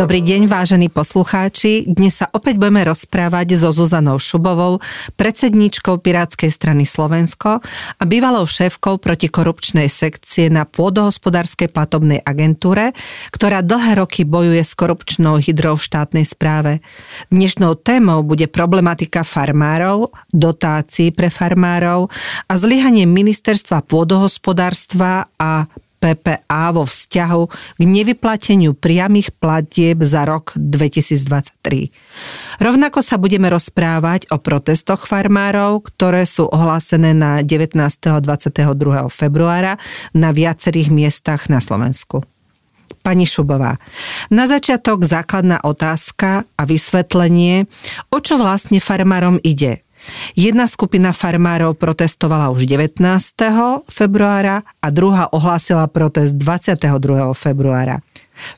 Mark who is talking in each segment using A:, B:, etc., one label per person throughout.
A: Dobrý deň, vážení poslucháči. Dnes sa opäť budeme rozprávať so Zuzanou Šubovou, predsedníčkou Pirátskej strany Slovensko a bývalou šéfkou protikorupčnej sekcie na pôdohospodárskej platobnej agentúre, ktorá dlhé roky bojuje s korupčnou hydrou v štátnej správe. Dnešnou témou bude problematika farmárov, dotácií pre farmárov a zlyhanie ministerstva pôdohospodárstva a PPA vo vzťahu k nevyplateniu priamých platieb za rok 2023. Rovnako sa budeme rozprávať o protestoch farmárov, ktoré sú ohlásené na 19. a 22. februára na viacerých miestach na Slovensku. Pani Šubová, na začiatok základná otázka a vysvetlenie, o čo vlastne farmárom ide. Jedna skupina farmárov protestovala už 19. februára a druhá ohlásila protest 22. februára.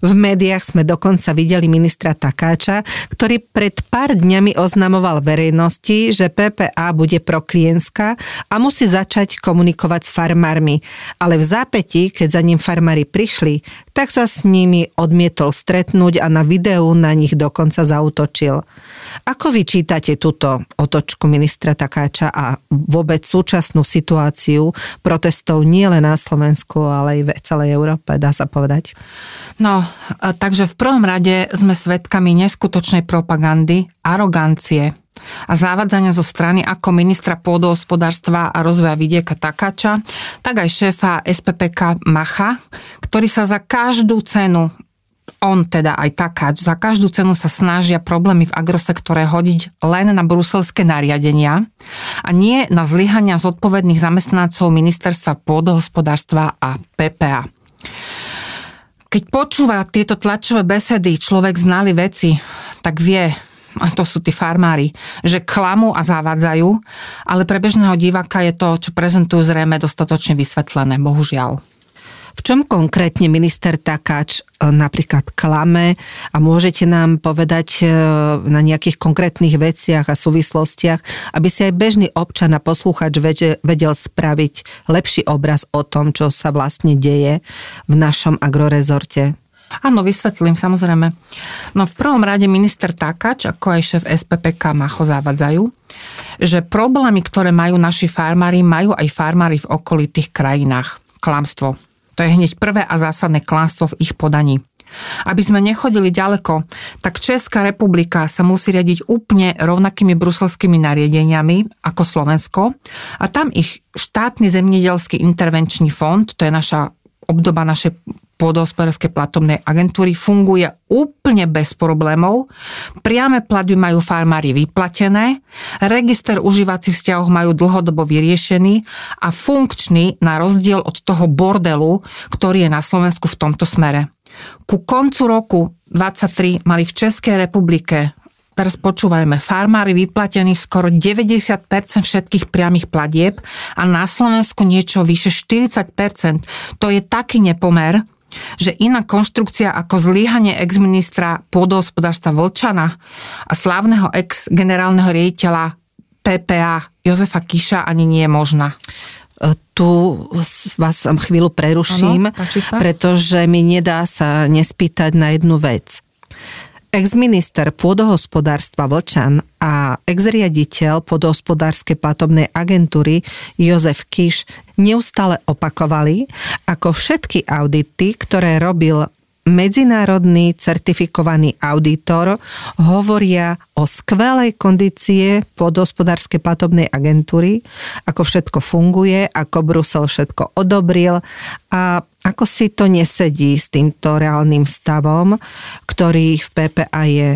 A: V médiách sme dokonca videli ministra Takáča, ktorý pred pár dňami oznamoval verejnosti, že PPA bude proklienská a musí začať komunikovať s farmármi. Ale v zápäti, keď za ním farmári prišli, tak sa s nimi odmietol stretnúť a na videu na nich dokonca zautočil. Ako vyčítate túto otočku ministra Takáča a vôbec súčasnú situáciu protestov nie len na Slovensku, ale aj v celej Európe, dá sa povedať?
B: No, takže v prvom rade sme svedkami neskutočnej propagandy, arogancie a závadzania zo strany ako ministra pôdohospodárstva a rozvoja vidieka Takáča, tak aj šéfa SPPK Macha, ktorý sa za každú cenu on teda aj takáč, za každú cenu sa snažia problémy v agrosektore hodiť len na bruselské nariadenia a nie na zlyhania zodpovedných zamestnancov ministerstva pôdohospodárstva a PPA. Keď počúva tieto tlačové besedy človek znali veci, tak vie, a to sú tí farmári, že klamú a zavádzajú, ale pre bežného diváka je to, čo prezentujú zrejme dostatočne vysvetlené, bohužiaľ.
A: V čom konkrétne minister Takáč e, napríklad klame a môžete nám povedať e, na nejakých konkrétnych veciach a súvislostiach, aby si aj bežný občan a poslúchač vedel spraviť lepší obraz o tom, čo sa vlastne deje v našom agrorezorte?
B: Áno, vysvetlím, samozrejme. No v prvom rade minister Takáč, ako aj šéf SPPK Macho zavadzajú, že problémy, ktoré majú naši farmári, majú aj farmári v okolitých krajinách. Klamstvo. To je hneď prvé a zásadné klánstvo v ich podaní. Aby sme nechodili ďaleko, tak Česká republika sa musí riadiť úplne rovnakými bruselskými nariadeniami ako Slovensko a tam ich štátny zemnedelský intervenčný fond, to je naša obdoba našej pôdohospodárskej platobnej agentúry funguje úplne bez problémov. Priame platby majú farmári vyplatené, register užívacích vzťahov majú dlhodobo vyriešený a funkčný na rozdiel od toho bordelu, ktorý je na Slovensku v tomto smere. Ku koncu roku 23 mali v Českej republike teraz počúvajme, farmári vyplatení skoro 90% všetkých priamých platieb a na Slovensku niečo vyše 40%. To je taký nepomer, že iná konštrukcia ako zlyhanie ex-ministra pôdohospodárstva Vlčana a slávneho ex-generálneho riaditeľa PPA Jozefa Kiša ani nie je možná
A: e, tu vás chvíľu preruším, ano, pretože mi nedá sa nespýtať na jednu vec. Ex-minister pôdohospodárstva Vlčan a ex-riaditeľ pôdohospodárskej platobnej agentúry Jozef Kiš neustále opakovali, ako všetky audity, ktoré robil medzinárodný certifikovaný auditor hovoria o skvelej kondície podhospodárskej platobnej agentúry, ako všetko funguje, ako Brusel všetko odobril a ako si to nesedí s týmto reálnym stavom, ktorý v PPA je.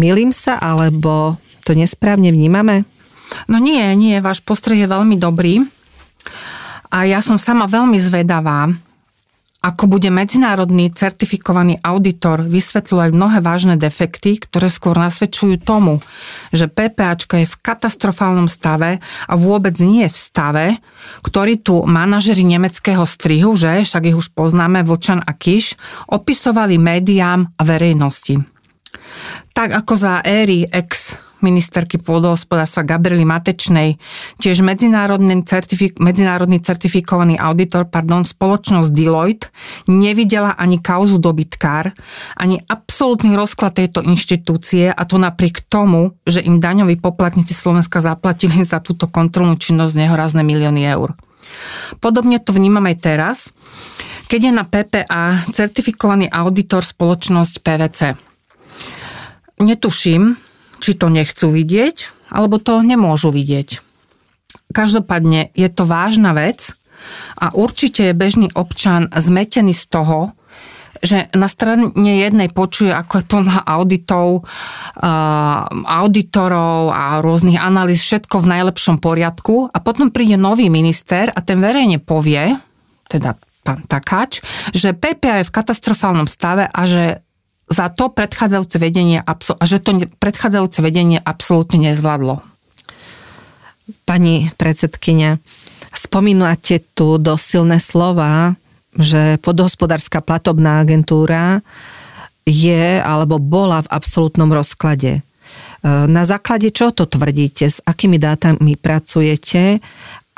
A: Milím sa, alebo to nesprávne vnímame?
B: No nie, nie, váš postreh je veľmi dobrý. A ja som sama veľmi zvedavá, ako bude medzinárodný certifikovaný auditor vysvetľovať mnohé vážne defekty, ktoré skôr nasvedčujú tomu, že PPAčka je v katastrofálnom stave a vôbec nie je v stave, ktorý tu manažeri nemeckého strihu, že však ich už poznáme, Vlčan a Kiš, opisovali médiám a verejnosti. Tak ako za éry ex ministerky pôdohospodárstva Gabriely Matečnej, tiež medzinárodný, certifik- medzinárodný certifikovaný auditor, pardon, spoločnosť Deloitte, nevidela ani kauzu dobytkár, ani absolútny rozklad tejto inštitúcie a to napriek tomu, že im daňoví poplatníci Slovenska zaplatili za túto kontrolnú činnosť nehorazné milióny eur. Podobne to vnímam aj teraz, keď je na PPA certifikovaný auditor spoločnosť PVC. Netuším, či to nechcú vidieť, alebo to nemôžu vidieť. Každopádne je to vážna vec a určite je bežný občan zmetený z toho, že na strane jednej počuje, ako je plná auditov, uh, auditorov a rôznych analýz, všetko v najlepšom poriadku a potom príde nový minister a ten verejne povie, teda pán Takáč, že PPA je v katastrofálnom stave a že za to predchádzajúce vedenie, a že to predchádzajúce vedenie absolútne nezvládlo.
A: Pani predsedkynia, spomínate tu dosť silné slova, že podhospodárska platobná agentúra je alebo bola v absolútnom rozklade. Na základe čo to tvrdíte? S akými dátami pracujete?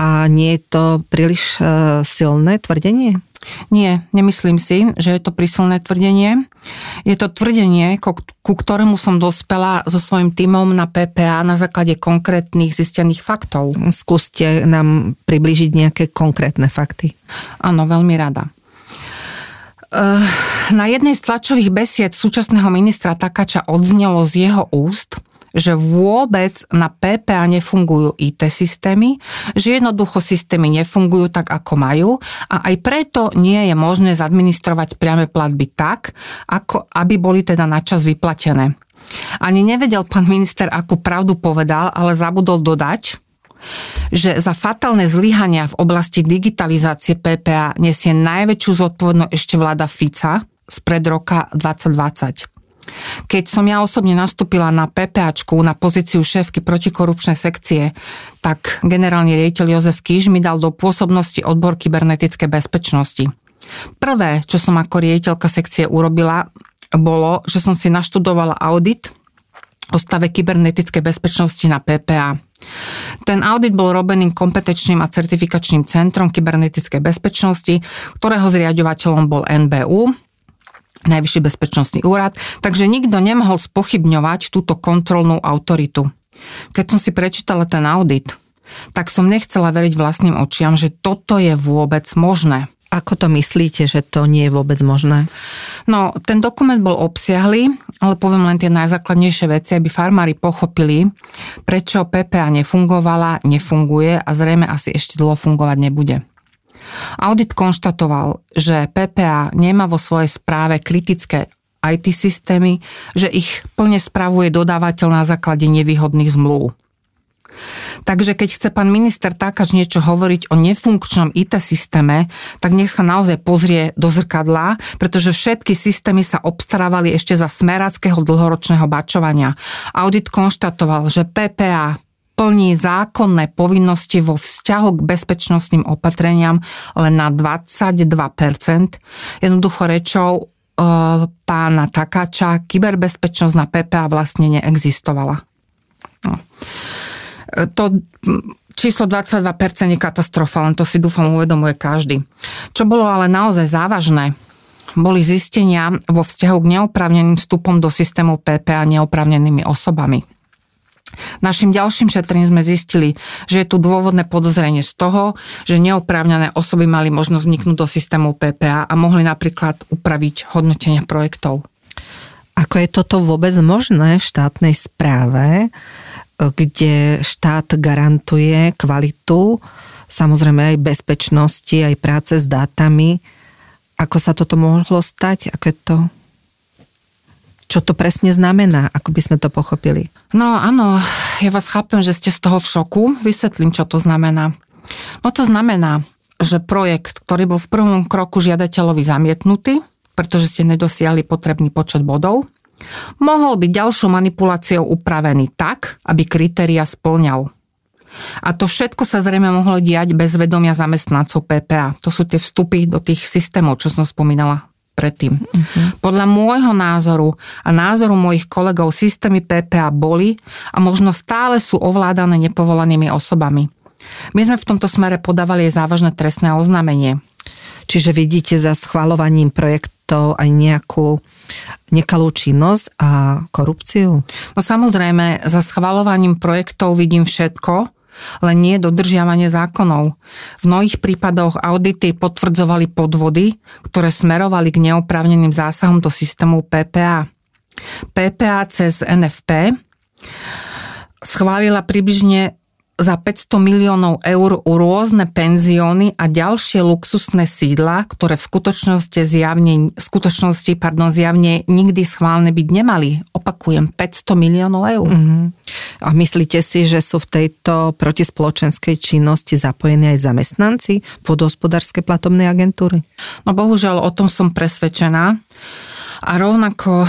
A: A nie je to príliš e, silné tvrdenie?
B: Nie, nemyslím si, že je to prísilné tvrdenie. Je to tvrdenie, ku, ktorému som dospela so svojím tímom na PPA na základe konkrétnych zistených faktov.
A: Skúste nám približiť nejaké konkrétne fakty.
B: Áno, veľmi rada. Eh, na jednej z tlačových besied súčasného ministra Takača odznelo z jeho úst, že vôbec na PPA nefungujú IT systémy, že jednoducho systémy nefungujú tak, ako majú a aj preto nie je možné zadministrovať priame platby tak, ako aby boli teda načas vyplatené. Ani nevedel pán minister, akú pravdu povedal, ale zabudol dodať, že za fatálne zlyhania v oblasti digitalizácie PPA nesie najväčšiu zodpovednosť ešte vláda Fica spred roka 2020. Keď som ja osobne nastúpila na PPAčku, na pozíciu šéfky protikorupčnej sekcie, tak generálny riaditeľ Jozef Kíž mi dal do pôsobnosti odbor kybernetickej bezpečnosti. Prvé, čo som ako riaditeľka sekcie urobila, bolo, že som si naštudovala audit o stave kybernetickej bezpečnosti na PPA. Ten audit bol robený kompetenčným a certifikačným centrom kybernetickej bezpečnosti, ktorého zriadovateľom bol NBU, Najvyšší bezpečnostný úrad, takže nikto nemohol spochybňovať túto kontrolnú autoritu. Keď som si prečítala ten audit, tak som nechcela veriť vlastným očiam, že toto je vôbec možné.
A: Ako to myslíte, že to nie je vôbec možné?
B: No, ten dokument bol obsiahly, ale poviem len tie najzákladnejšie veci, aby farmári pochopili, prečo PPA nefungovala, nefunguje a zrejme asi ešte dlho fungovať nebude. Audit konštatoval, že PPA nemá vo svojej správe kritické IT systémy, že ich plne spravuje dodávateľ na základe nevýhodných zmluv. Takže keď chce pán minister Takáč niečo hovoriť o nefunkčnom IT systéme, tak nech sa naozaj pozrie do zrkadla, pretože všetky systémy sa obstarávali ešte za smeráckého dlhoročného bačovania. Audit konštatoval, že PPA plní zákonné povinnosti vo vzťahu k bezpečnostným opatreniam len na 22%. Jednoducho rečou e, pána Takáča kyberbezpečnosť na PPA vlastne neexistovala. No. E, to číslo 22% je katastrofa, len to si dúfam uvedomuje každý. Čo bolo ale naozaj závažné, boli zistenia vo vzťahu k neoprávneným vstupom do systému PPA neoprávnenými osobami. Našim ďalším šetrením sme zistili, že je tu dôvodné podozrenie z toho, že neoprávnené osoby mali možnosť vzniknúť do systému PPA a mohli napríklad upraviť hodnotenia projektov.
A: Ako je toto vôbec možné v štátnej správe, kde štát garantuje kvalitu, samozrejme aj bezpečnosti, aj práce s dátami. Ako sa toto mohlo stať? Ako je to čo to presne znamená, ako by sme to pochopili?
B: No áno, ja vás chápem, že ste z toho v šoku. Vysvetlím, čo to znamená. No to znamená, že projekt, ktorý bol v prvom kroku žiadateľovi zamietnutý, pretože ste nedosiahli potrebný počet bodov, mohol byť ďalšou manipuláciou upravený tak, aby kritéria splňal. A to všetko sa zrejme mohlo diať bez vedomia zamestnancov PPA. To sú tie vstupy do tých systémov, čo som spomínala predtým. Uh-huh. Podľa môjho názoru a názoru mojich kolegov systémy PPA boli a možno stále sú ovládané nepovolanými osobami. My sme v tomto smere podávali aj závažné trestné oznámenie.
A: Čiže vidíte za schvalovaním projektov aj nejakú nekalú činnosť a korupciu?
B: No samozrejme, za schvalovaním projektov vidím všetko, len nie dodržiavanie zákonov. V mnohých prípadoch audity potvrdzovali podvody, ktoré smerovali k neoprávneným zásahom do systému PPA. PPA cez NFP schválila približne za 500 miliónov eur u rôzne penzióny a ďalšie luxusné sídla, ktoré v skutočnosti zjavne, v skutočnosti, pardon, zjavne nikdy schválne byť nemali. Opakujem, 500 miliónov eur. Mm-hmm.
A: A myslíte si, že sú v tejto protispoločenskej činnosti zapojení aj zamestnanci podhospodárskej platobnej agentúry?
B: No bohužiaľ, o tom som presvedčená. A rovnako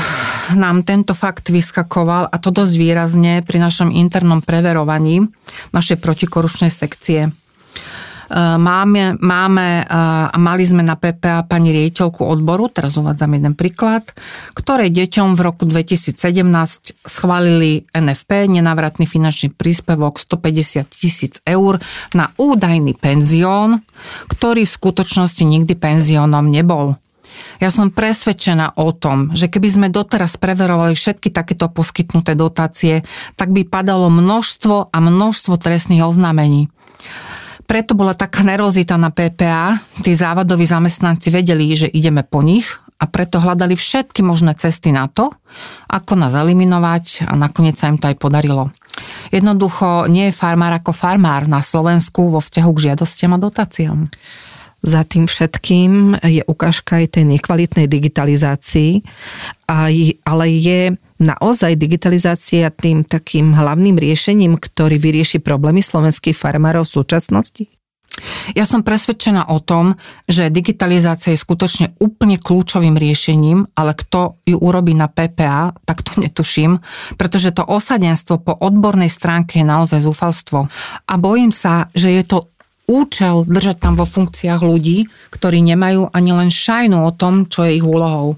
B: nám tento fakt vyskakoval, a to dosť výrazne, pri našom internom preverovaní našej protikorupčnej sekcie. E, máme, máme a mali sme na PPA pani riediteľku odboru, teraz uvádzam jeden príklad, ktorej deťom v roku 2017 schválili NFP, nenávratný finančný príspevok 150 tisíc eur na údajný penzión, ktorý v skutočnosti nikdy penziónom nebol. Ja som presvedčená o tom, že keby sme doteraz preverovali všetky takéto poskytnuté dotácie, tak by padalo množstvo a množstvo trestných oznámení. Preto bola taká nerozita na PPA, tí závadoví zamestnanci vedeli, že ideme po nich a preto hľadali všetky možné cesty na to, ako nás eliminovať a nakoniec sa im to aj podarilo. Jednoducho nie je farmár ako farmár na Slovensku vo vzťahu k žiadostiam a dotáciám
A: za tým všetkým je ukážka aj tej nekvalitnej digitalizácii, ale je naozaj digitalizácia tým takým hlavným riešením, ktorý vyrieši problémy slovenských farmárov v súčasnosti?
B: Ja som presvedčená o tom, že digitalizácia je skutočne úplne kľúčovým riešením, ale kto ju urobí na PPA, tak to netuším, pretože to osadenstvo po odbornej stránke je naozaj zúfalstvo. A bojím sa, že je to účel držať tam vo funkciách ľudí, ktorí nemajú ani len šajnu o tom, čo je ich úlohou.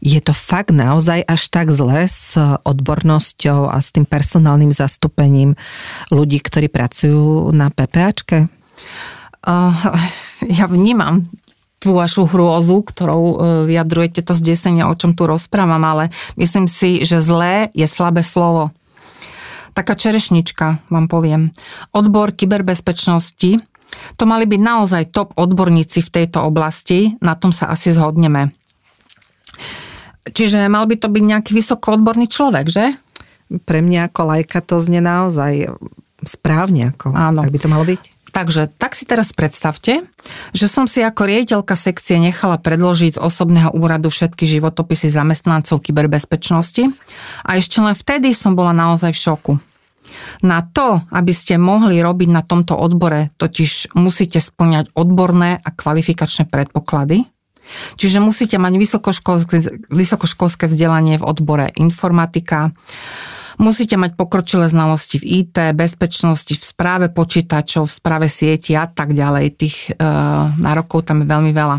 A: Je to fakt naozaj až tak zle s odbornosťou a s tým personálnym zastúpením ľudí, ktorí pracujú na PPAčke?
B: Uh, ja vnímam tú vašu hrôzu, ktorou uh, vyjadrujete to zdesenie, o čom tu rozprávam, ale myslím si, že zlé je slabé slovo taká čerešnička, vám poviem. Odbor kyberbezpečnosti, to mali byť naozaj top odborníci v tejto oblasti, na tom sa asi zhodneme. Čiže mal by to byť nejaký vysoko odborný človek, že?
A: Pre mňa ako lajka to znie naozaj správne, ako, Áno. tak by to malo byť.
B: Takže tak si teraz predstavte, že som si ako riaditeľka sekcie nechala predložiť z osobného úradu všetky životopisy zamestnancov kyberbezpečnosti a ešte len vtedy som bola naozaj v šoku. Na to, aby ste mohli robiť na tomto odbore, totiž musíte splňať odborné a kvalifikačné predpoklady, Čiže musíte mať vysokoškolské, vysokoškolské vzdelanie v odbore informatika, Musíte mať pokročilé znalosti v IT, bezpečnosti, v správe počítačov, v správe sieti a tak ďalej. Tých e, nárokov tam je veľmi veľa.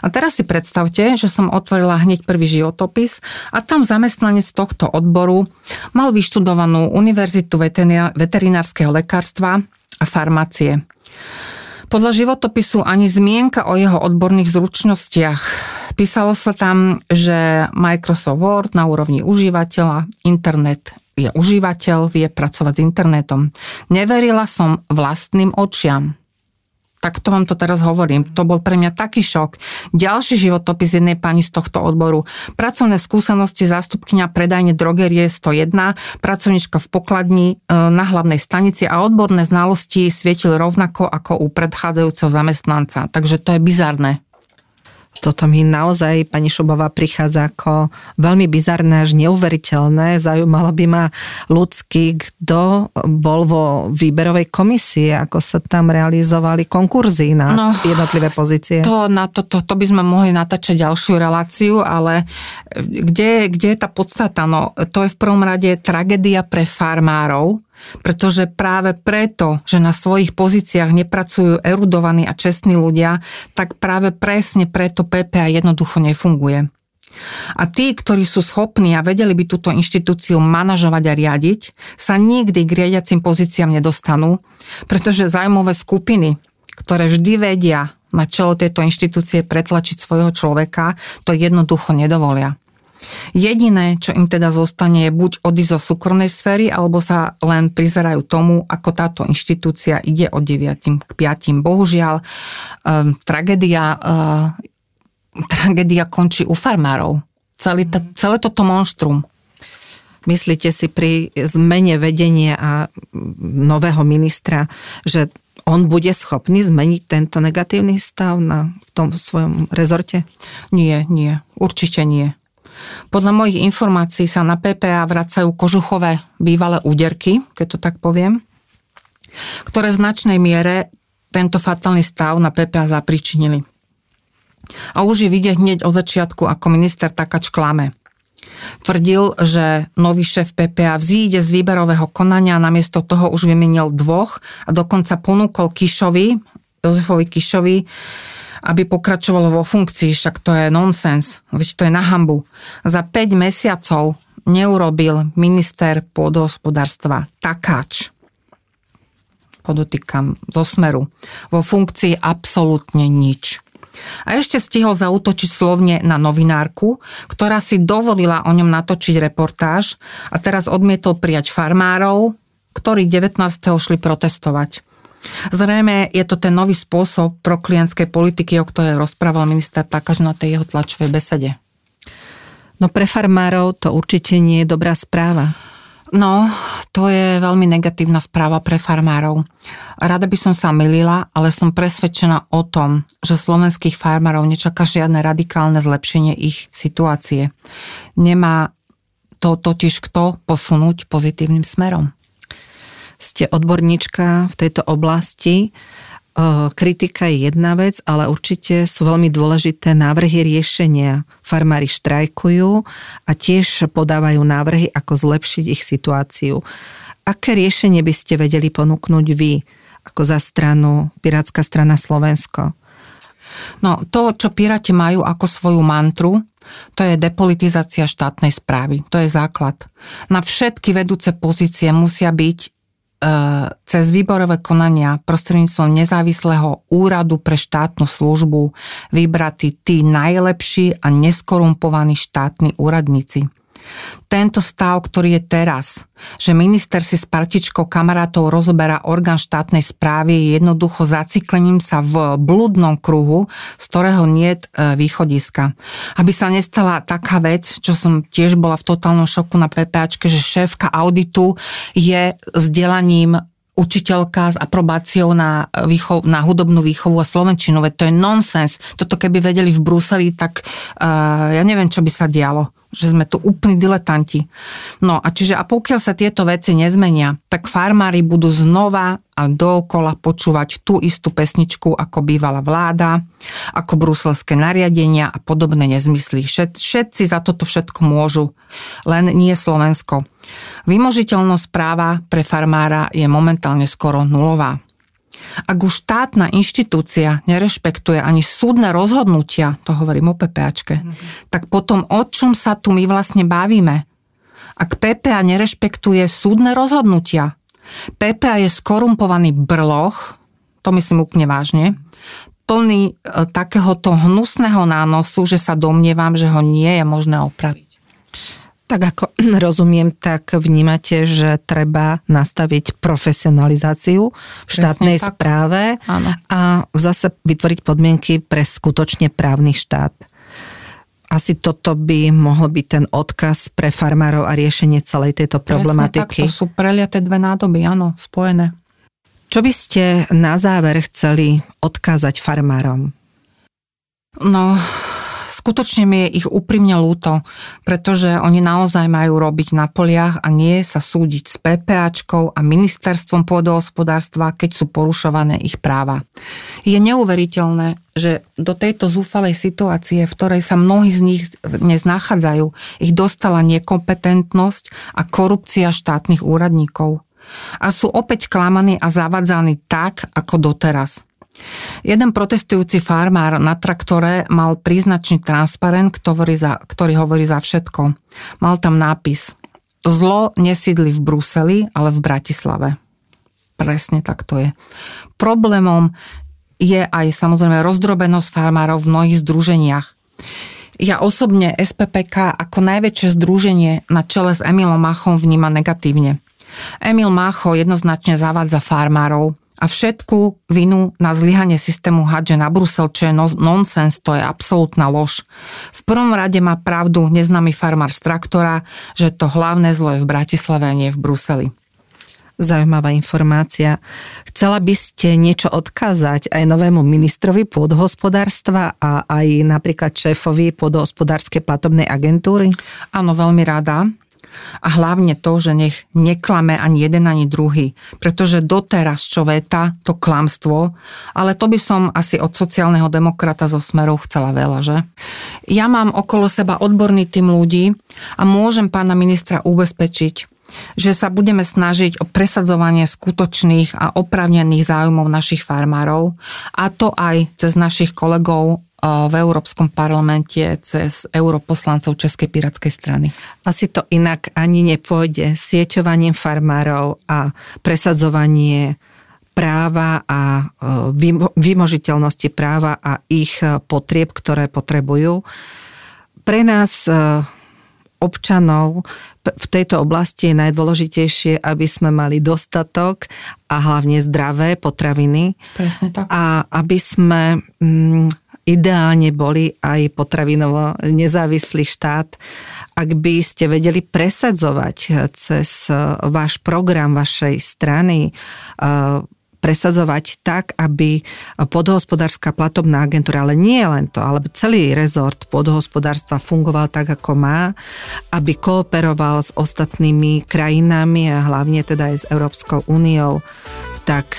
B: A teraz si predstavte, že som otvorila hneď prvý životopis a tam zamestnanec tohto odboru mal vyštudovanú univerzitu veterinárskeho lekárstva a farmácie. Podľa životopisu ani zmienka o jeho odborných zručnostiach. Písalo sa tam, že Microsoft Word na úrovni užívateľa, internet je užívateľ, vie pracovať s internetom. Neverila som vlastným očiam. Tak to vám to teraz hovorím. To bol pre mňa taký šok. Ďalší životopis jednej pani z tohto odboru. Pracovné skúsenosti zástupkynia predajne drogerie 101, pracovnička v pokladni e, na hlavnej stanici a odborné znalosti svietil rovnako ako u predchádzajúceho zamestnanca. Takže to je bizarné
A: toto mi naozaj, pani Šubová, prichádza ako veľmi bizarné, až neuveriteľné. Zaujímalo by ma ľudský, kto bol vo výberovej komisii, ako sa tam realizovali konkurzy na no, jednotlivé pozície.
B: To, na to, to, to by sme mohli natáčať ďalšiu reláciu, ale kde, kde je tá podstata? No, to je v prvom rade tragédia pre farmárov, Pretože práve preto, že na svojich pozíciách nepracujú erudovaní a čestní ľudia, tak práve presne preto PPA jednoducho nefunguje. A tí, ktorí sú schopní a vedeli by túto inštitúciu manažovať a riadiť, sa nikdy k riadiacim pozíciám nedostanú, pretože zájmové skupiny, ktoré vždy vedia na čelo tejto inštitúcie pretlačiť svojho človeka, to jednoducho nedovolia. Jediné, čo im teda zostane, je buď odísť zo súkromnej sféry, alebo sa len prizerajú tomu, ako táto inštitúcia ide od 9 k 5. Bohužiaľ, um, tragédia, uh, tragédia končí u farmárov. Celé, ta, celé toto monštrum.
A: Myslíte si pri zmene vedenia a nového ministra, že on bude schopný zmeniť tento negatívny stav na, v tom svojom rezorte?
B: Nie, nie, určite nie. Podľa mojich informácií sa na PPA vracajú kožuchové bývalé úderky, keď to tak poviem, ktoré v značnej miere tento fatálny stav na PPA zapričinili. A už je vidieť hneď od začiatku, ako minister Takač klame. Tvrdil, že nový šéf PPA vzíde z výberového konania namiesto toho už vymenil dvoch a dokonca ponúkol Kišovi, Jozefovi Kišovi, aby pokračovalo vo funkcii, však to je nonsens, veď to je na hambu. Za 5 mesiacov neurobil minister pôdohospodárstva Takáč, podotýkam zo smeru, vo funkcii absolútne nič. A ešte stihol zautočiť slovne na novinárku, ktorá si dovolila o ňom natočiť reportáž a teraz odmietol prijať farmárov, ktorí 19. šli protestovať. Zrejme je to ten nový spôsob pro klientskej politiky, o ktorej rozprával minister Takaž na tej jeho tlačovej besede.
A: No pre farmárov to určite nie je dobrá správa.
B: No, to je veľmi negatívna správa pre farmárov. Rada by som sa milila, ale som presvedčená o tom, že slovenských farmárov nečaká žiadne radikálne zlepšenie ich situácie. Nemá to totiž kto posunúť pozitívnym smerom
A: ste odborníčka v tejto oblasti. Kritika je jedna vec, ale určite sú veľmi dôležité návrhy riešenia. Farmári štrajkujú a tiež podávajú návrhy, ako zlepšiť ich situáciu. Aké riešenie by ste vedeli ponúknuť vy, ako za stranu Pirátska strana Slovensko?
B: No, to, čo Piráti majú ako svoju mantru, to je depolitizácia štátnej správy. To je základ. Na všetky vedúce pozície musia byť E, cez výborové konania prostredníctvom nezávislého úradu pre štátnu službu vybratí tí najlepší a neskorumpovaní štátni úradníci. Tento stav, ktorý je teraz, že minister si s partičkou kamarátov rozoberá orgán štátnej správy, je jednoducho zaciklením sa v blúdnom kruhu, z ktorého nie je východiska. Aby sa nestala taká vec, čo som tiež bola v totálnom šoku na PPAčke, že šéfka auditu je vzdelaním učiteľka s aprobáciou na, výchov, na hudobnú výchovu a slovenčinu, veď to je nonsens. Toto keby vedeli v Bruseli, tak uh, ja neviem, čo by sa dialo že sme tu úplní diletanti. No a čiže a pokiaľ sa tieto veci nezmenia, tak farmári budú znova a dookola počúvať tú istú pesničku, ako bývala vláda, ako bruselské nariadenia a podobné nezmysly. Všet, všetci za toto všetko môžu, len nie Slovensko. Vymožiteľnosť práva pre farmára je momentálne skoro nulová. Ak už štátna inštitúcia nerešpektuje ani súdne rozhodnutia, to hovorím o PPAčke, mm-hmm. tak potom o čom sa tu my vlastne bavíme? Ak PPA nerešpektuje súdne rozhodnutia, PPA je skorumpovaný brloch, to myslím úplne vážne, plný e, takéhoto hnusného nánosu, že sa domnievam, že ho nie je možné opraviť.
A: Tak ako rozumiem, tak vnímate, že treba nastaviť profesionalizáciu v štátnej tak. správe Áno. a zase vytvoriť podmienky pre skutočne právny štát. Asi toto by mohol byť ten odkaz pre farmárov a riešenie celej tejto problematiky.
B: Presne tak, to sú preliaté dve nádoby, áno, spojené.
A: Čo by ste na záver chceli odkázať farmárom?
B: No, skutočne mi je ich úprimne lúto, pretože oni naozaj majú robiť na poliach a nie sa súdiť s PPAčkou a ministerstvom pôdohospodárstva, keď sú porušované ich práva. Je neuveriteľné, že do tejto zúfalej situácie, v ktorej sa mnohí z nich dnes nachádzajú, ich dostala nekompetentnosť a korupcia štátnych úradníkov. a sú opäť klamaní a zavadzaní tak, ako doteraz. Jeden protestujúci farmár na traktore mal príznačný transparent, ktorý, za, ktorý hovorí za všetko. Mal tam nápis Zlo nesídli v Bruseli, ale v Bratislave. Presne tak to je. Problémom je aj samozrejme rozdrobenosť farmárov v mnohých združeniach. Ja osobne SPPK ako najväčšie združenie na čele s Emilom Machom vníma negatívne. Emil Macho jednoznačne zavádza farmárov a všetku vinu na zlyhanie systému hadže na Brusel, čo je no, nonsens, to je absolútna lož. V prvom rade má pravdu neznámy farmár z traktora, že to hlavné zlo je v Bratislave a nie v Bruseli.
A: Zaujímavá informácia. Chcela by ste niečo odkázať aj novému ministrovi pôdohospodárstva a aj napríklad šéfovi pôdohospodárskej platobnej agentúry?
B: Áno, veľmi rada a hlavne to, že nech neklame ani jeden, ani druhý. Pretože doteraz čo veta, to klamstvo, ale to by som asi od sociálneho demokrata zo Smerov chcela veľa, že? Ja mám okolo seba odborný tým ľudí a môžem pána ministra ubezpečiť, že sa budeme snažiť o presadzovanie skutočných a oprávnených záujmov našich farmárov a to aj cez našich kolegov v Európskom parlamente cez europoslancov Českej pirátskej strany.
A: Asi to inak ani nepôjde. Sieťovaním farmárov a presadzovanie práva a vymožiteľnosti práva a ich potrieb, ktoré potrebujú. Pre nás občanov v tejto oblasti je najdôležitejšie, aby sme mali dostatok a hlavne zdravé potraviny.
B: Presne tak.
A: A aby sme mm, ideálne boli aj potravinovo nezávislý štát, ak by ste vedeli presadzovať cez váš program vašej strany eh, presadzovať tak, aby podhospodárska platobná agentúra, ale nie len to, ale celý rezort podhospodárstva fungoval tak, ako má, aby kooperoval s ostatnými krajinami a hlavne teda aj s Európskou úniou, tak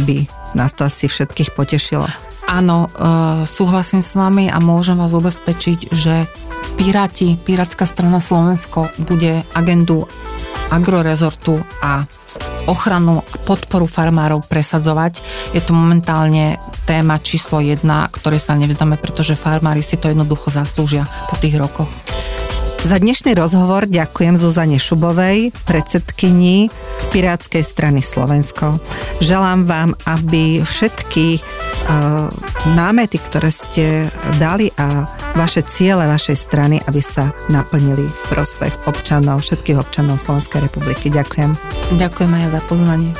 A: by nás to asi všetkých potešilo.
B: Áno, e, súhlasím s vami a môžem vás ubezpečiť, že Piráti, Pirátska strana Slovensko bude agendu agrorezortu a ochranu a podporu farmárov presadzovať. Je to momentálne téma číslo jedna, ktorej sa nevzdáme, pretože farmári si to jednoducho zaslúžia po tých rokoch.
A: Za dnešný rozhovor ďakujem Zuzane Šubovej, predsedkyni Pirátskej strany Slovensko. Želám vám, aby všetky námety, ktoré ste dali a vaše ciele vašej strany, aby sa naplnili v prospech občanov, všetkých občanov Slovenskej republiky. Ďakujem.
B: Ďakujem aj za pozvanie.